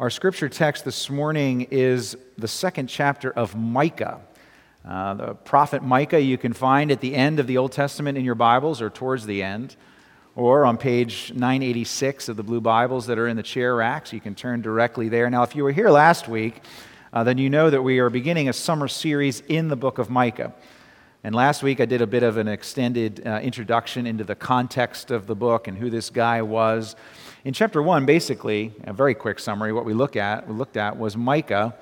Our scripture text this morning is the second chapter of Micah. Uh, the prophet Micah you can find at the end of the Old Testament in your Bibles or towards the end, or on page 986 of the blue Bibles that are in the chair racks. You can turn directly there. Now, if you were here last week, uh, then you know that we are beginning a summer series in the book of Micah. And last week I did a bit of an extended uh, introduction into the context of the book and who this guy was. In chapter 1, basically, a very quick summary, what we, look at, we looked at was Micah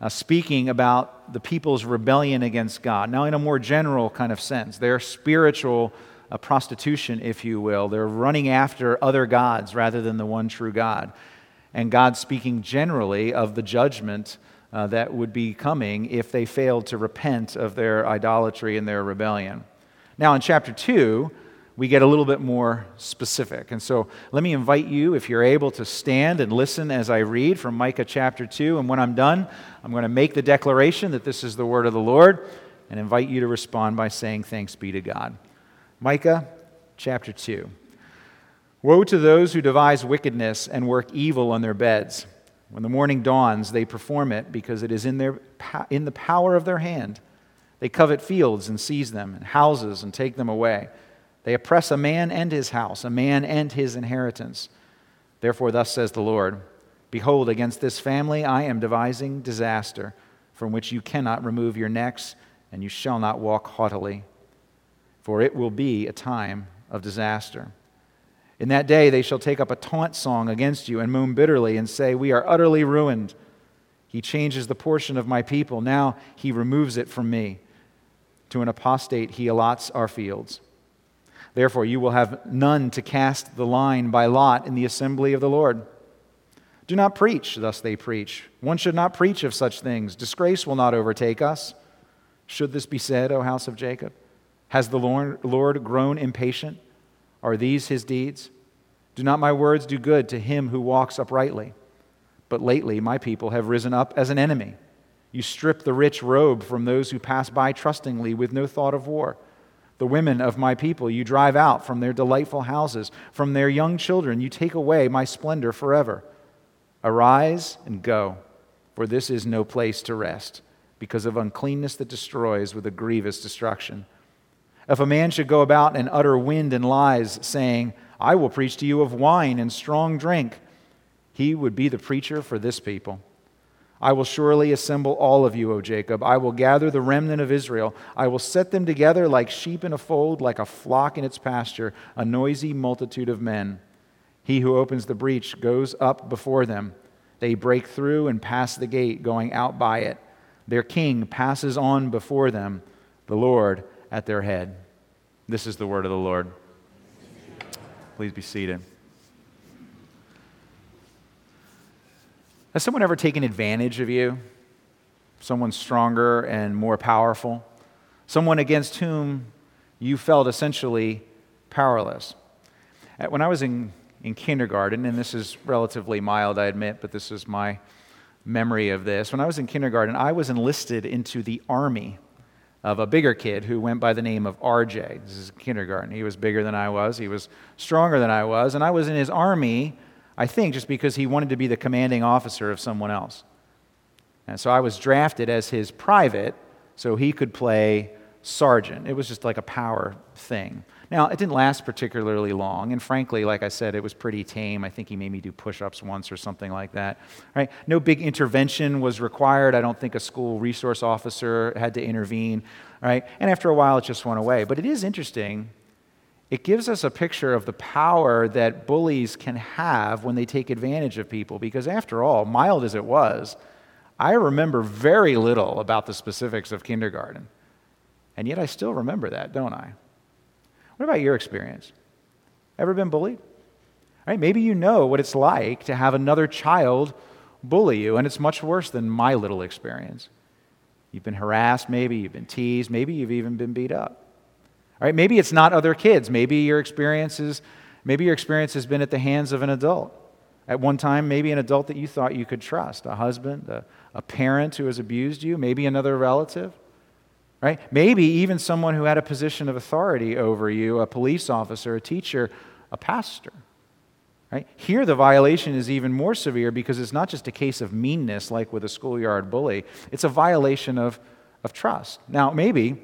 uh, speaking about the people's rebellion against God. Now, in a more general kind of sense, their spiritual uh, prostitution, if you will. They're running after other gods rather than the one true God. And God speaking generally of the judgment uh, that would be coming if they failed to repent of their idolatry and their rebellion. Now, in chapter 2, we get a little bit more specific. And so let me invite you, if you're able, to stand and listen as I read from Micah chapter 2. And when I'm done, I'm going to make the declaration that this is the word of the Lord and invite you to respond by saying, Thanks be to God. Micah chapter 2. Woe to those who devise wickedness and work evil on their beds. When the morning dawns, they perform it because it is in, their, in the power of their hand. They covet fields and seize them, and houses and take them away. They oppress a man and his house, a man and his inheritance. Therefore, thus says the Lord Behold, against this family I am devising disaster, from which you cannot remove your necks, and you shall not walk haughtily. For it will be a time of disaster. In that day they shall take up a taunt song against you and moan bitterly and say, We are utterly ruined. He changes the portion of my people. Now he removes it from me. To an apostate he allots our fields. Therefore, you will have none to cast the line by lot in the assembly of the Lord. Do not preach, thus they preach. One should not preach of such things. Disgrace will not overtake us. Should this be said, O house of Jacob? Has the Lord grown impatient? Are these his deeds? Do not my words do good to him who walks uprightly? But lately my people have risen up as an enemy. You strip the rich robe from those who pass by trustingly with no thought of war. The women of my people you drive out from their delightful houses. From their young children you take away my splendor forever. Arise and go, for this is no place to rest, because of uncleanness that destroys with a grievous destruction. If a man should go about and utter wind and lies, saying, I will preach to you of wine and strong drink, he would be the preacher for this people. I will surely assemble all of you, O Jacob. I will gather the remnant of Israel. I will set them together like sheep in a fold, like a flock in its pasture, a noisy multitude of men. He who opens the breach goes up before them. They break through and pass the gate, going out by it. Their king passes on before them, the Lord at their head. This is the word of the Lord. Please be seated. Has someone ever taken advantage of you? Someone stronger and more powerful? Someone against whom you felt essentially powerless? When I was in, in kindergarten, and this is relatively mild, I admit, but this is my memory of this. When I was in kindergarten, I was enlisted into the army of a bigger kid who went by the name of RJ. This is kindergarten. He was bigger than I was, he was stronger than I was, and I was in his army I think just because he wanted to be the commanding officer of someone else. And so I was drafted as his private so he could play sergeant. It was just like a power thing. Now, it didn't last particularly long, and frankly, like I said, it was pretty tame. I think he made me do push ups once or something like that. Right? No big intervention was required. I don't think a school resource officer had to intervene. Right? And after a while, it just went away. But it is interesting it gives us a picture of the power that bullies can have when they take advantage of people. Because, after all, mild as it was, I remember very little about the specifics of kindergarten. And yet I still remember that, don't I? What about your experience? Ever been bullied? Right? Maybe you know what it's like to have another child bully you, and it's much worse than my little experience. You've been harassed, maybe, you've been teased, maybe you've even been beat up. Right? Maybe it's not other kids. Maybe your experience is, maybe your experience has been at the hands of an adult. At one time, maybe an adult that you thought you could trust, a husband, a, a parent who has abused you, maybe another relative. Right? Maybe even someone who had a position of authority over you, a police officer, a teacher, a pastor. Right? Here, the violation is even more severe because it's not just a case of meanness like with a schoolyard bully, it's a violation of, of trust. Now, maybe,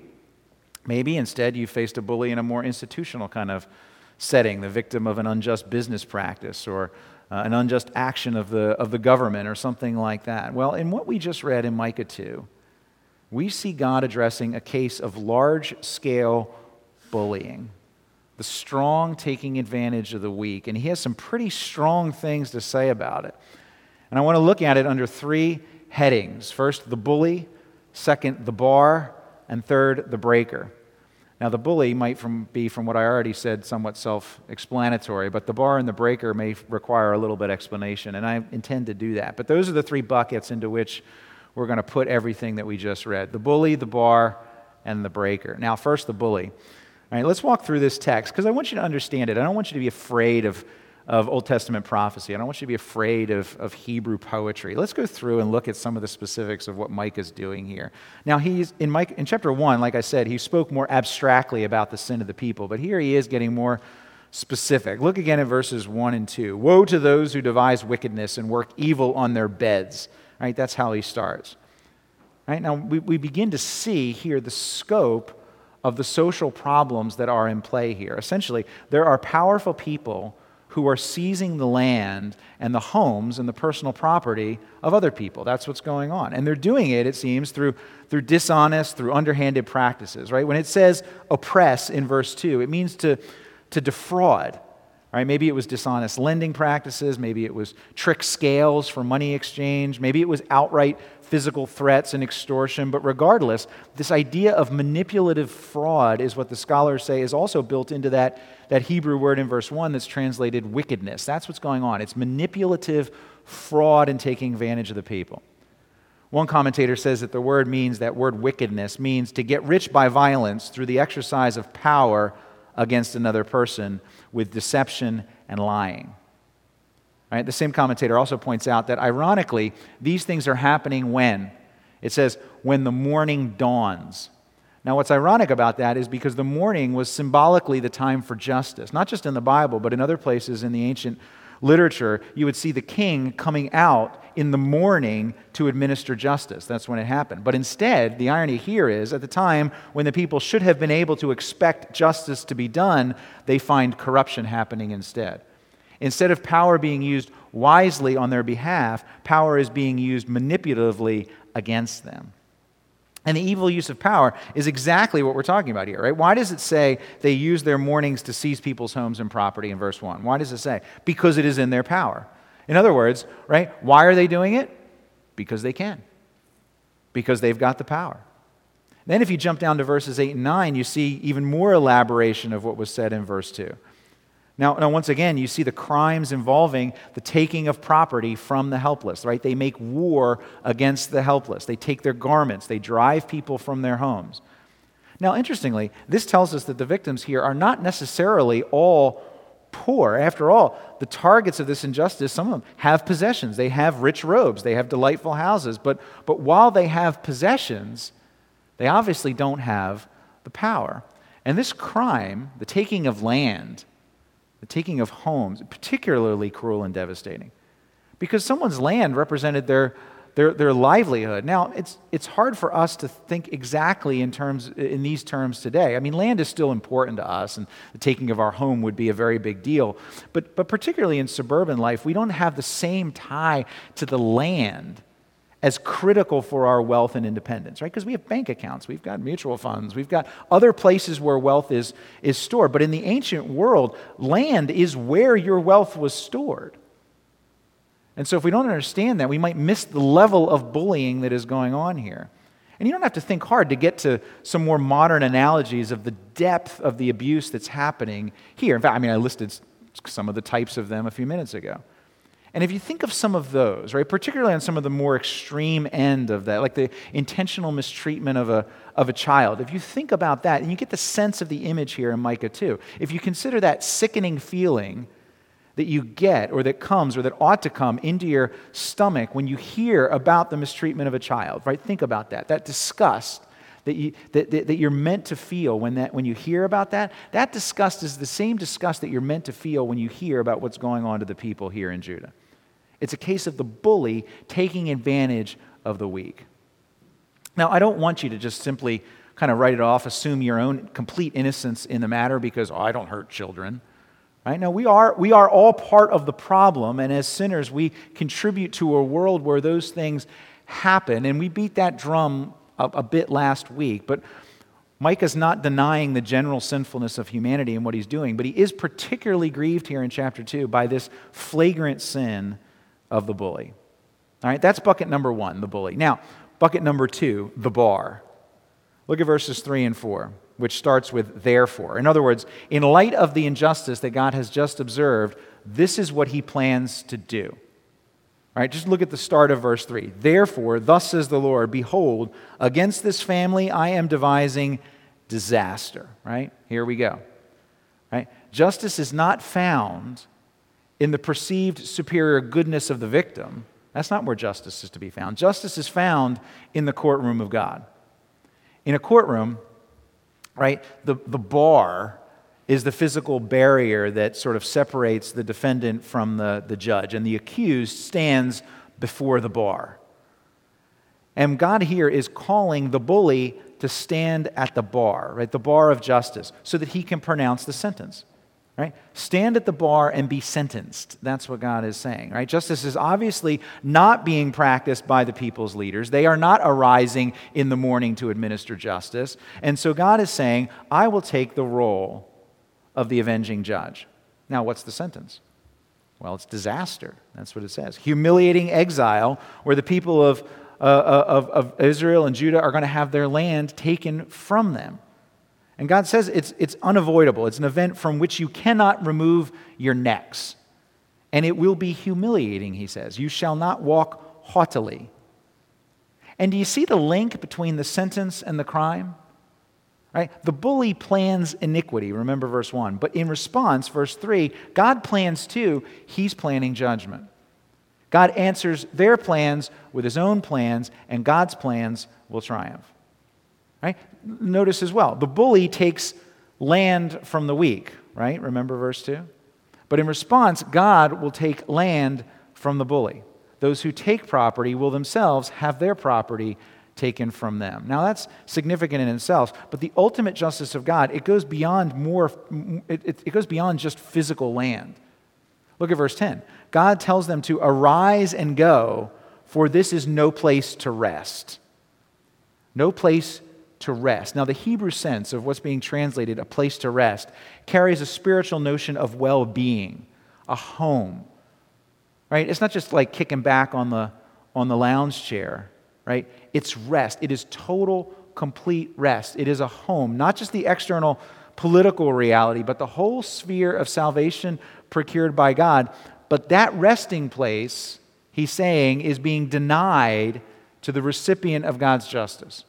maybe instead you faced a bully in a more institutional kind of setting, the victim of an unjust business practice or uh, an unjust action of the, of the government or something like that. Well, in what we just read in Micah 2, we see God addressing a case of large scale bullying, the strong taking advantage of the weak. And he has some pretty strong things to say about it. And I want to look at it under three headings first, the bully, second, the bar, and third, the breaker. Now, the bully might from, be, from what I already said, somewhat self explanatory, but the bar and the breaker may require a little bit explanation, and I intend to do that. But those are the three buckets into which we're going to put everything that we just read the bully, the bar, and the breaker. Now, first, the bully. All right, let's walk through this text because I want you to understand it. I don't want you to be afraid of of Old Testament prophecy. I don't want you to be afraid of, of Hebrew poetry. Let's go through and look at some of the specifics of what Mike is doing here. Now, he's in, Mike, in chapter 1, like I said, he spoke more abstractly about the sin of the people, but here he is getting more specific. Look again at verses 1 and 2. Woe to those who devise wickedness and work evil on their beds. Right? That's how he starts. Right? Now, we, we begin to see here the scope of the social problems that are in play here. Essentially, there are powerful people who are seizing the land and the homes and the personal property of other people. That's what's going on. And they're doing it, it seems, through, through dishonest, through underhanded practices, right? When it says oppress in verse 2, it means to, to defraud. Right? Maybe it was dishonest lending practices. Maybe it was trick scales for money exchange. Maybe it was outright physical threats and extortion. But regardless, this idea of manipulative fraud is what the scholars say is also built into that, that Hebrew word in verse 1 that's translated wickedness. That's what's going on. It's manipulative fraud and taking advantage of the people. One commentator says that the word means that word wickedness means to get rich by violence through the exercise of power against another person with deception and lying. Right? The same commentator also points out that ironically, these things are happening when? It says, when the morning dawns. Now, what's ironic about that is because the morning was symbolically the time for justice, not just in the Bible, but in other places in the ancient literature, you would see the king coming out in the morning to administer justice. That's when it happened. But instead, the irony here is at the time when the people should have been able to expect justice to be done, they find corruption happening instead. Instead of power being used wisely on their behalf, power is being used manipulatively against them. And the evil use of power is exactly what we're talking about here, right? Why does it say they use their mornings to seize people's homes and property in verse 1? Why does it say? Because it is in their power. In other words, right, why are they doing it? Because they can. Because they've got the power. Then, if you jump down to verses 8 and 9, you see even more elaboration of what was said in verse 2. Now, now, once again, you see the crimes involving the taking of property from the helpless, right? They make war against the helpless. They take their garments, they drive people from their homes. Now, interestingly, this tells us that the victims here are not necessarily all poor. After all, the targets of this injustice, some of them have possessions. They have rich robes, they have delightful houses. But, but while they have possessions, they obviously don't have the power. And this crime, the taking of land, the taking of homes, particularly cruel and devastating. Because someone's land represented their, their, their livelihood. Now, it's, it's hard for us to think exactly in, terms, in these terms today. I mean, land is still important to us, and the taking of our home would be a very big deal. But, but particularly in suburban life, we don't have the same tie to the land as critical for our wealth and independence, right? Because we have bank accounts, we've got mutual funds, we've got other places where wealth is, is stored. But in the ancient world, land is where your wealth was stored. And so if we don't understand that, we might miss the level of bullying that is going on here. And you don't have to think hard to get to some more modern analogies of the depth of the abuse that's happening here. In fact, I mean, I listed some of the types of them a few minutes ago. And if you think of some of those, right, particularly on some of the more extreme end of that, like the intentional mistreatment of a, of a child, if you think about that, and you get the sense of the image here in Micah 2, if you consider that sickening feeling that you get or that comes or that ought to come into your stomach when you hear about the mistreatment of a child, right? Think about that. That disgust, that, you, that, that, that you're meant to feel when, that, when you hear about that, that disgust is the same disgust that you're meant to feel when you hear about what's going on to the people here in Judah. It's a case of the bully taking advantage of the weak. Now, I don't want you to just simply kind of write it off, assume your own complete innocence in the matter because, oh, I don't hurt children. Right? No, we are, we are all part of the problem, and as sinners, we contribute to a world where those things happen, and we beat that drum a, a bit last week. But Micah's not denying the general sinfulness of humanity and what he's doing, but he is particularly grieved here in chapter 2 by this flagrant sin of the bully. All right, that's bucket number one, the bully. Now, bucket number two, the bar. Look at verses 3 and 4, which starts with therefore. In other words, in light of the injustice that God has just observed, this is what he plans to do. All right, just look at the start of verse 3. Therefore, thus says the Lord, behold, against this family I am devising disaster. Right? Here we go. Right? Justice is not found in the perceived superior goodness of the victim. That's not where justice is to be found. Justice is found in the courtroom of God. In a courtroom, right, the, the bar is the physical barrier that sort of separates the defendant from the, the judge, and the accused stands before the bar. And God here is calling the bully to stand at the bar, right, the bar of justice, so that he can pronounce the sentence. Right? Stand at the bar and be sentenced. That's what God is saying. Right? Justice is obviously not being practiced by the people's leaders. They are not arising in the morning to administer justice. And so God is saying, I will take the role of the avenging judge. Now, what's the sentence? Well, it's disaster. That's what it says. Humiliating exile, where the people of, uh, uh of, of Israel and Judah are going to have their land taken from them. And God says it's, it's unavoidable. It's an event from which you cannot remove your necks. And it will be humiliating, he says. You shall not walk haughtily. And do you see the link between the sentence and the crime? Right? The bully plans iniquity, remember verse 1. But in response, verse 3, God plans too. He's planning judgment. God answers their plans with his own plans, and God's plans will triumph. Right? Notice as well, the bully takes land from the weak, right? Remember verse 2? But in response, God will take land from the bully. Those who take property will themselves have their property taken from them. Now that's significant in itself, but the ultimate justice of God, it goes beyond more it, it, it, goes beyond just physical land. Look at verse 10. God tells them to arise and go, for this is no place to rest. No place to rest. Now, the Hebrew sense of what's being translated, a place to rest, carries a spiritual notion of well being, a home. Right? It's not just like kicking back on the, on the lounge chair right? It's rest. It is total, complete rest. It is a home, not just the external political reality, but the whole sphere of salvation procured by God. But that resting place, he's saying, is being denied to the recipient of God's justice.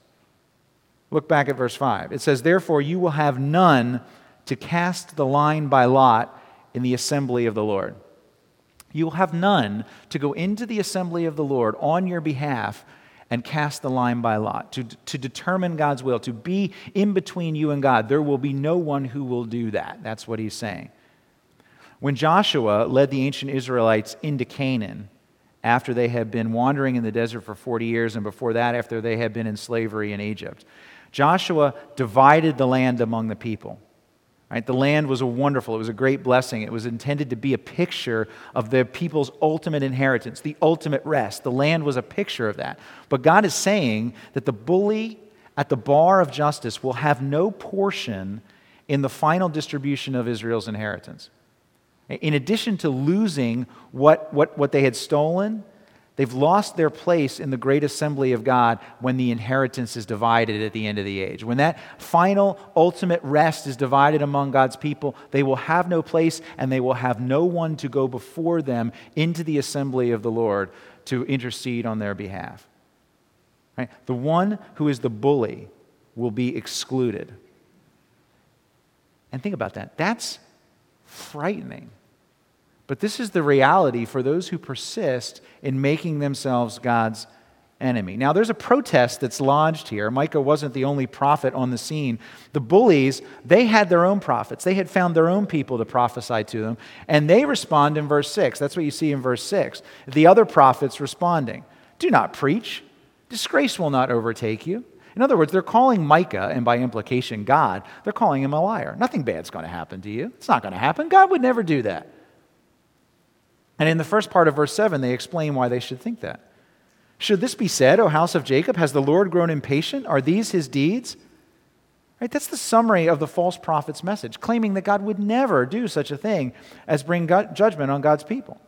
Look back at verse 5. It says, Therefore, you will have none to cast the line by lot in the assembly of the Lord. You will have none to go into the assembly of the Lord on your behalf and cast the line by lot, to, to determine God's will, to be in between you and God. There will be no one who will do that. That's what he's saying. When Joshua led the ancient Israelites into Canaan, after they had been wandering in the desert for 40 years, and before that, after they had been in slavery in Egypt, Joshua divided the land among the people. Right? The land was a wonderful, it was a great blessing. It was intended to be a picture of the people's ultimate inheritance, the ultimate rest. The land was a picture of that. But God is saying that the bully at the bar of justice will have no portion in the final distribution of Israel's inheritance. In addition to losing what, what, what they had stolen, They've lost their place in the great assembly of God when the inheritance is divided at the end of the age. When that final, ultimate rest is divided among God's people, they will have no place and they will have no one to go before them into the assembly of the Lord to intercede on their behalf. Right? The one who is the bully will be excluded. And think about that. That's frightening. But this is the reality for those who persist in making themselves God's enemy. Now, there's a protest that's lodged here. Micah wasn't the only prophet on the scene. The bullies, they had their own prophets. They had found their own people to prophesy to them, and they respond in verse 6. That's what you see in verse 6. The other prophets responding Do not preach, disgrace will not overtake you. In other words, they're calling Micah, and by implication, God, they're calling him a liar. Nothing bad's going to happen to you. It's not going to happen. God would never do that. And in the first part of verse 7, they explain why they should think that. Should this be said, O house of Jacob? Has the Lord grown impatient? Are these his deeds? Right? That's the summary of the false prophet's message, claiming that God would never do such a thing as bring God, judgment on God's people.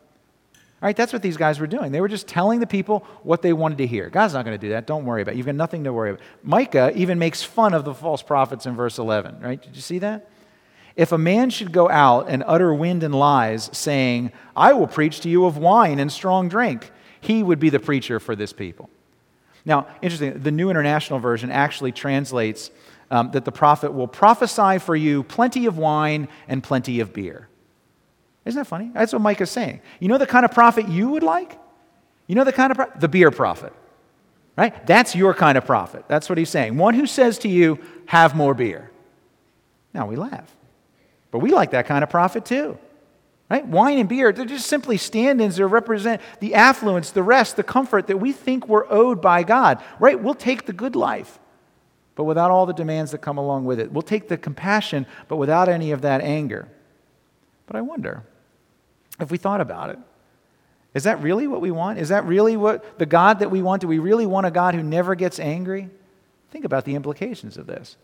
All right, that's what these guys were doing. They were just telling the people what they wanted to hear. God's not going to do that. Don't worry about it. You've got nothing to worry about. Micah even makes fun of the false prophets in verse 11, right? Did you see that? If a man should go out and utter wind and lies, saying, I will preach to you of wine and strong drink, he would be the preacher for this people. Now, interesting, the New International Version actually translates um, that the prophet will prophesy for you plenty of wine and plenty of beer. Isn't that funny? That's what Micah's saying. You know the kind of prophet you would like? You know the kind of the beer prophet. Right? That's your kind of prophet. That's what he's saying. One who says to you, have more beer. Now we laugh. But we like that kind of prophet too. Right? Wine and beer, they're just simply stand ins that represent the affluence, the rest, the comfort that we think we're owed by God. Right? We'll take the good life, but without all the demands that come along with it. We'll take the compassion, but without any of that anger. But I wonder if we thought about it. Is that really what we want? Is that really what the God that we want? Do we really want a God who never gets angry? Think about the implications of this.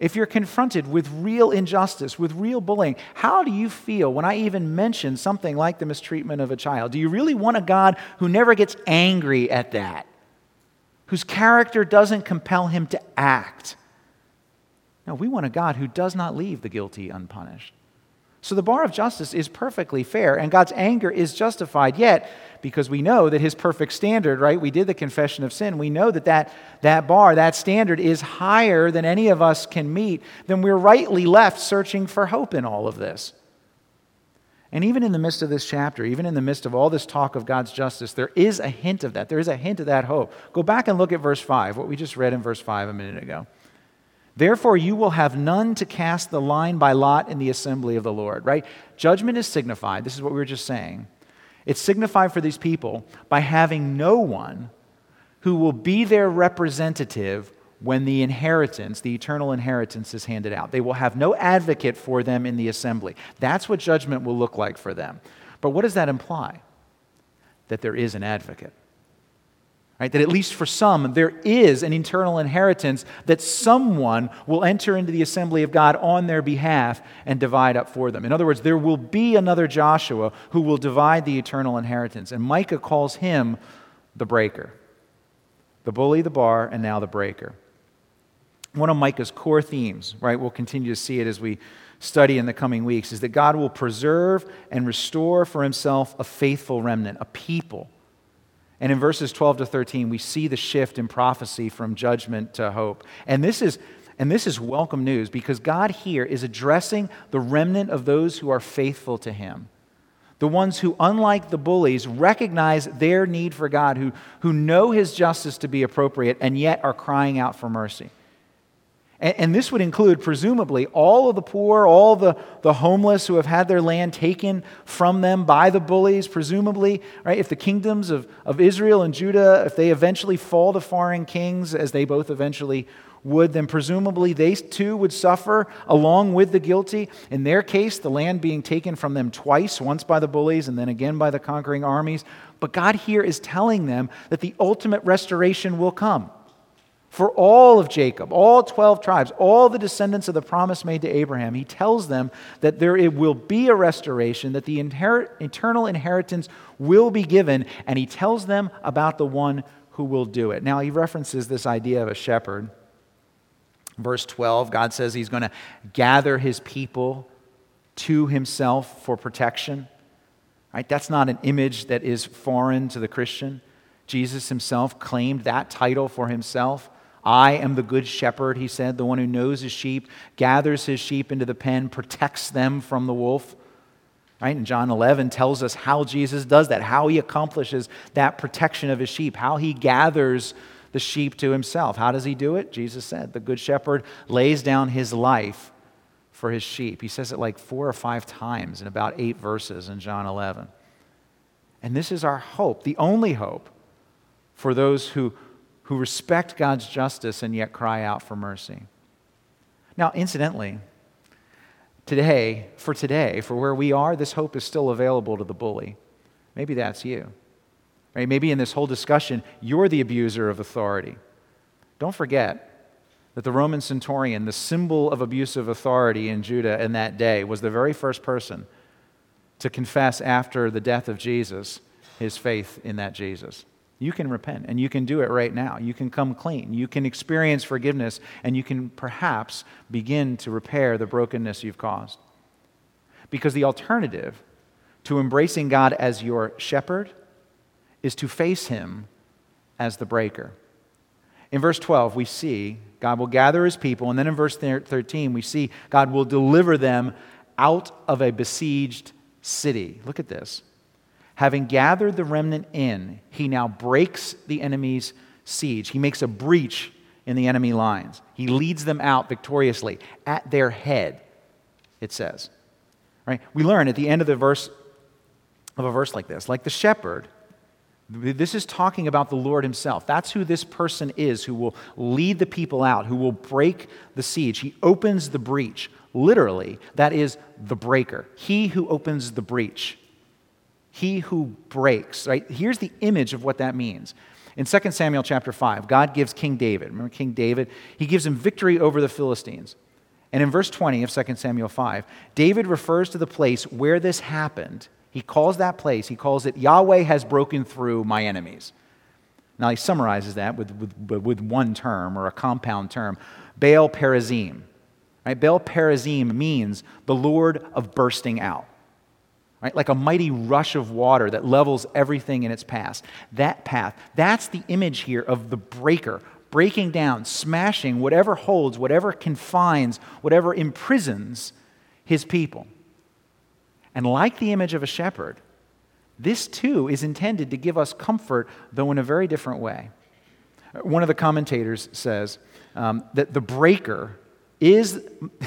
If you're confronted with real injustice, with real bullying, how do you feel when I even mention something like the mistreatment of a child? Do you really want a God who never gets angry at that? Whose character doesn't compel him to act? No, we want a God who does not leave the guilty unpunished. So the bar of justice is perfectly fair, and God's anger is justified. Yet, because we know that his perfect standard, right? We did the confession of sin. We know that that, that bar, that standard is higher than any of us can meet. Then we're rightly left searching for hope in all of this. And even in the midst of this chapter, even in the midst of all this talk of God's justice, there is a hint of that. There is a hint of that hope. Go back and look at verse 5, what we just read in verse 5 a minute ago. Therefore, you will have none to cast the line by lot in the assembly of the Lord, right? Judgment is signified. This is what we were just saying. It's signified for these people by having no one who will be their representative when the inheritance, the eternal inheritance, is handed out. They will have no advocate for them in the assembly. That's what judgment will look like for them. But what does that imply? That there is an advocate. Right? That at least for some, there is an eternal inheritance that someone will enter into the assembly of God on their behalf and divide up for them. In other words, there will be another Joshua who will divide the eternal inheritance. And Micah calls him the breaker the bully, the bar, and now the breaker. One of Micah's core themes, right, we'll continue to see it as we study in the coming weeks, is that God will preserve and restore for himself a faithful remnant, a people and in verses 12 to 13, we see the shift in prophecy from judgment to hope. And this is, and this is welcome news because God here is addressing the remnant of those who are faithful to Him. The ones who, unlike the bullies, recognize their need for God, who, who know His justice to be appropriate, and yet are crying out for mercy. And, this would include, presumably, all of the poor, all the, the homeless who have had their land taken from them by the bullies, presumably, right? If the kingdoms of, of Israel and Judah, if they eventually fall to foreign kings, as they both eventually would, then presumably they too would suffer along with the guilty. In their case, the land being taken from them twice, once by the bullies and then again by the conquering armies. But God here is telling them that the ultimate restoration will come for all of Jacob, all 12 tribes, all the descendants of the promise made to Abraham. He tells them that there it will be a restoration, that the inherit, eternal inheritance will be given, and he tells them about the one who will do it. Now, he references this idea of a shepherd. Verse 12, God says he's going to gather his people to himself for protection. Right? That's not an image that is foreign to the Christian. Jesus himself claimed that title for himself. I am the good shepherd, he said, the one who knows his sheep, gathers his sheep into the pen, protects them from the wolf. Right? And John 11 tells us how Jesus does that, how he accomplishes that protection of his sheep, how he gathers the sheep to himself. How does he do it? Jesus said, The good shepherd lays down his life for his sheep. He says it like four or five times in about eight verses in John 11. And this is our hope, the only hope for those who, who respect God's justice and yet cry out for mercy. Now, incidentally, today, for today, for where we are, this hope is still available to the bully. Maybe that's you. Right? Maybe in this whole discussion, you're the abuser of authority. Don't forget that the Roman centurion, the symbol of abusive authority in Judah in that day, was the very first person to confess after the death of Jesus his faith in that Jesus. You can repent, and you can do it right now. You can come clean. You can experience forgiveness, and you can perhaps begin to repair the brokenness you've caused. Because the alternative to embracing God as your shepherd is to face him as the breaker. In verse 12, we see God will gather his people, and then in verse 13, we see God will deliver them out of a besieged city. Look at this. Having gathered the remnant in, he now breaks the enemy's siege. He makes a breach in the enemy lines. He leads them out victoriously at their head, it says. Right? We learn at the end of the verse of a verse like this, like the shepherd, this is talking about the Lord Himself. That's who this person is who will lead the people out, who will break the siege. He opens the breach. Literally, that is the breaker. He who opens the breach he who breaks, right? Here's the image of what that means. In 2 Samuel chapter 5, God gives King David, remember King David? He gives him victory over the Philistines. And in verse 20 of 2 Samuel 5, David refers to the place where this happened. He calls that place, he calls it Yahweh has broken through my enemies. Now he summarizes that with, with, with one term or a compound term Baal Perazim. Right? Baal Perazim means the Lord of bursting out right? Like a mighty rush of water that levels everything in its path. That path, that's the image here of the breaker, breaking down, smashing whatever holds, whatever confines, whatever imprisons his people. And like the image of a shepherd, this too is intended to give us comfort, though in a very different way. One of the commentators says um, that the breaker is,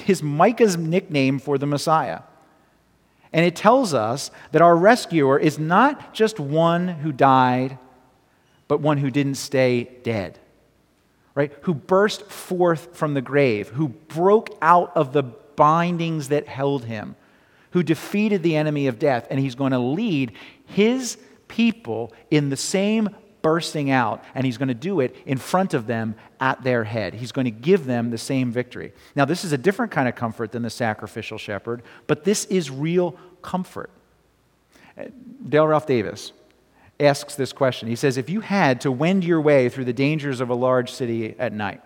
is Micah's nickname for the Messiah. And it tells us that our rescuer is not just one who died, but one who didn't stay dead, right? Who burst forth from the grave, who broke out of the bindings that held him, who defeated the enemy of death, and he's going to lead his people in the same bursting out, and he's going to do it in front of them at their head. He's going to give them the same victory. Now, this is a different kind of comfort than the sacrificial shepherd, but this is real comfort. Uh, Dale Ralph Davis asks this question. He says, If you had to wend your way through the dangers of a large city at night,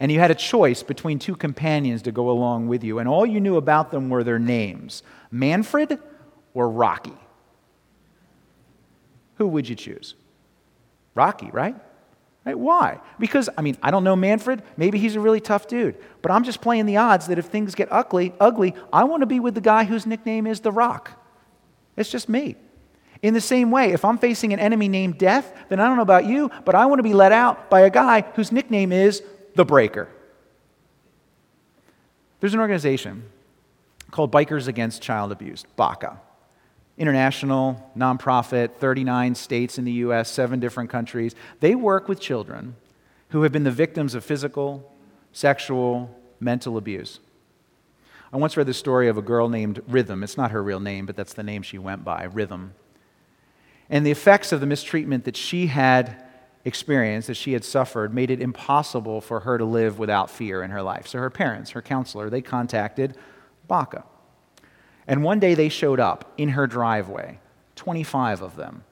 and you had a choice between two companions to go along with you, and all you knew about them were their names, Manfred or Rocky, who would you choose? Rocky, right? right? Why? Because, I mean, I don't know Manfred. Maybe he's a really tough dude. But I'm just playing the odds that if things get ugly, ugly, I want to be with the guy whose nickname is The Rock. It's just me. In the same way, if I'm facing an enemy named Death, then I don't know about you, but I want to be let out by a guy whose nickname is The Breaker. There's an organization called Bikers Against Child Abuse, BACA international nonprofit, 39 states in the US, seven different countries. They work with children who have been the victims of physical, sexual, mental abuse. I once read the story of a girl named Rhythm. It's not her real name, but that's the name she went by, Rhythm. And the effects of the mistreatment that she had experienced, that she had suffered, made it impossible for her to live without fear in her life. So her parents, her counselor, they contacted BACA. And one day they showed up in her driveway, 25 of them.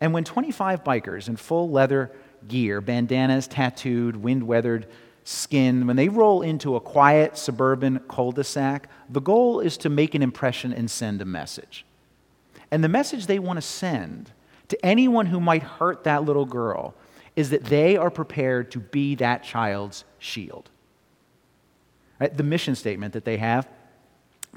And when 25 bikers in full leather gear, bandanas tattooed, wind weathered skin, when they roll into a quiet suburban cul de sac, the goal is to make an impression and send a message. And the message they want to send to anyone who might hurt that little girl is that they are prepared to be that child's shield. Right? The mission statement that they have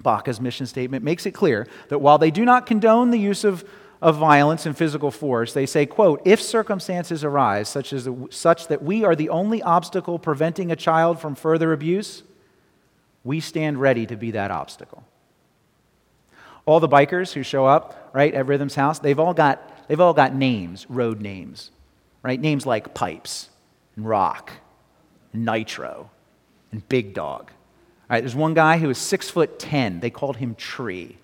Baca's mission statement makes it clear that while they do not condone the use of, of violence and physical force, they say, quote, if circumstances arise such, as, such that we are the only obstacle preventing a child from further abuse, we stand ready to be that obstacle. All the bikers who show up, right, at Rhythm's house, they've all got, they've all got names, road names, right? Names like Pipes and Rock and Nitro and Big Dog. All right, there's one guy who was six foot ten. They called him Tree.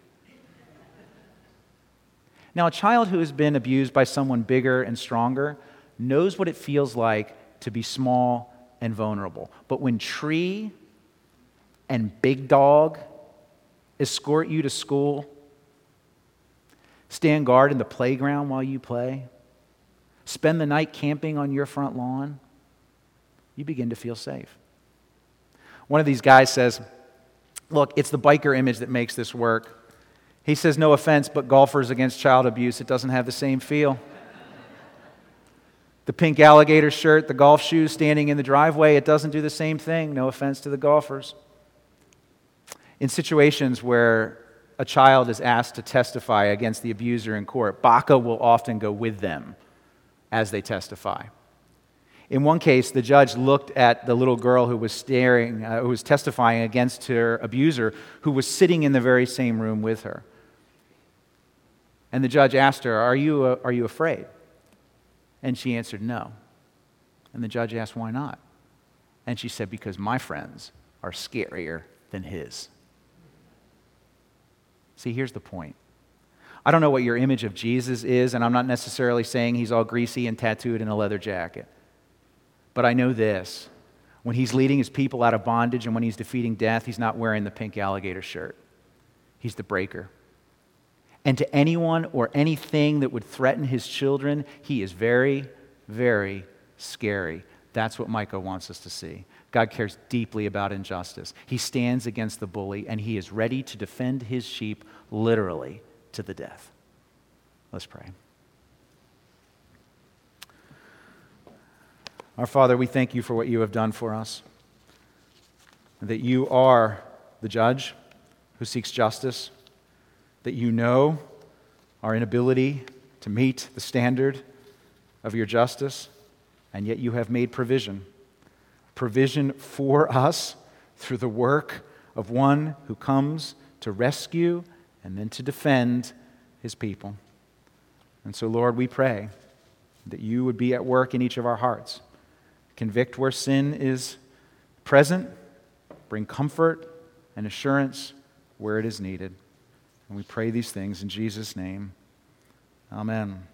Now, a child who has been abused by someone bigger and stronger knows what it feels like to be small and vulnerable. But when Tree and Big Dog escort you to school, stand guard in the playground while you play, spend the night camping on your front lawn, you begin to feel safe. One of these guys says, Look, it's the biker image that makes this work. He says, No offense, but golfers against child abuse, it doesn't have the same feel. the pink alligator shirt, the golf shoes standing in the driveway, it doesn't do the same thing. No offense to the golfers. In situations where a child is asked to testify against the abuser in court, Baca will often go with them as they testify. In one case, the judge looked at the little girl who was staring, uh, who was testifying against her abuser, who was sitting in the very same room with her. And the judge asked her, Are you, uh, are you afraid? And she answered, No. And the judge asked, Why not? And she said, Because my friends are scarier than his. See, here's the point. I don't know what your image of Jesus is, and I'm not necessarily saying he's all greasy and tattooed in a leather jacket. But I know this when he's leading his people out of bondage and when he's defeating death, he's not wearing the pink alligator shirt. He's the breaker. And to anyone or anything that would threaten his children, he is very, very scary. That's what Micah wants us to see. God cares deeply about injustice. He stands against the bully, and he is ready to defend his sheep literally to the death. Let's pray. Our Father, we thank you for what you have done for us, that you are the judge who seeks justice, that you know our inability to meet the standard of your justice, and yet you have made provision. Provision for us through the work of one who comes to rescue and then to defend his people. And so, Lord, we pray that you would be at work in each of our hearts convict where sin is present, bring comfort and assurance where it is needed. And we pray these things in Jesus' name. Amen.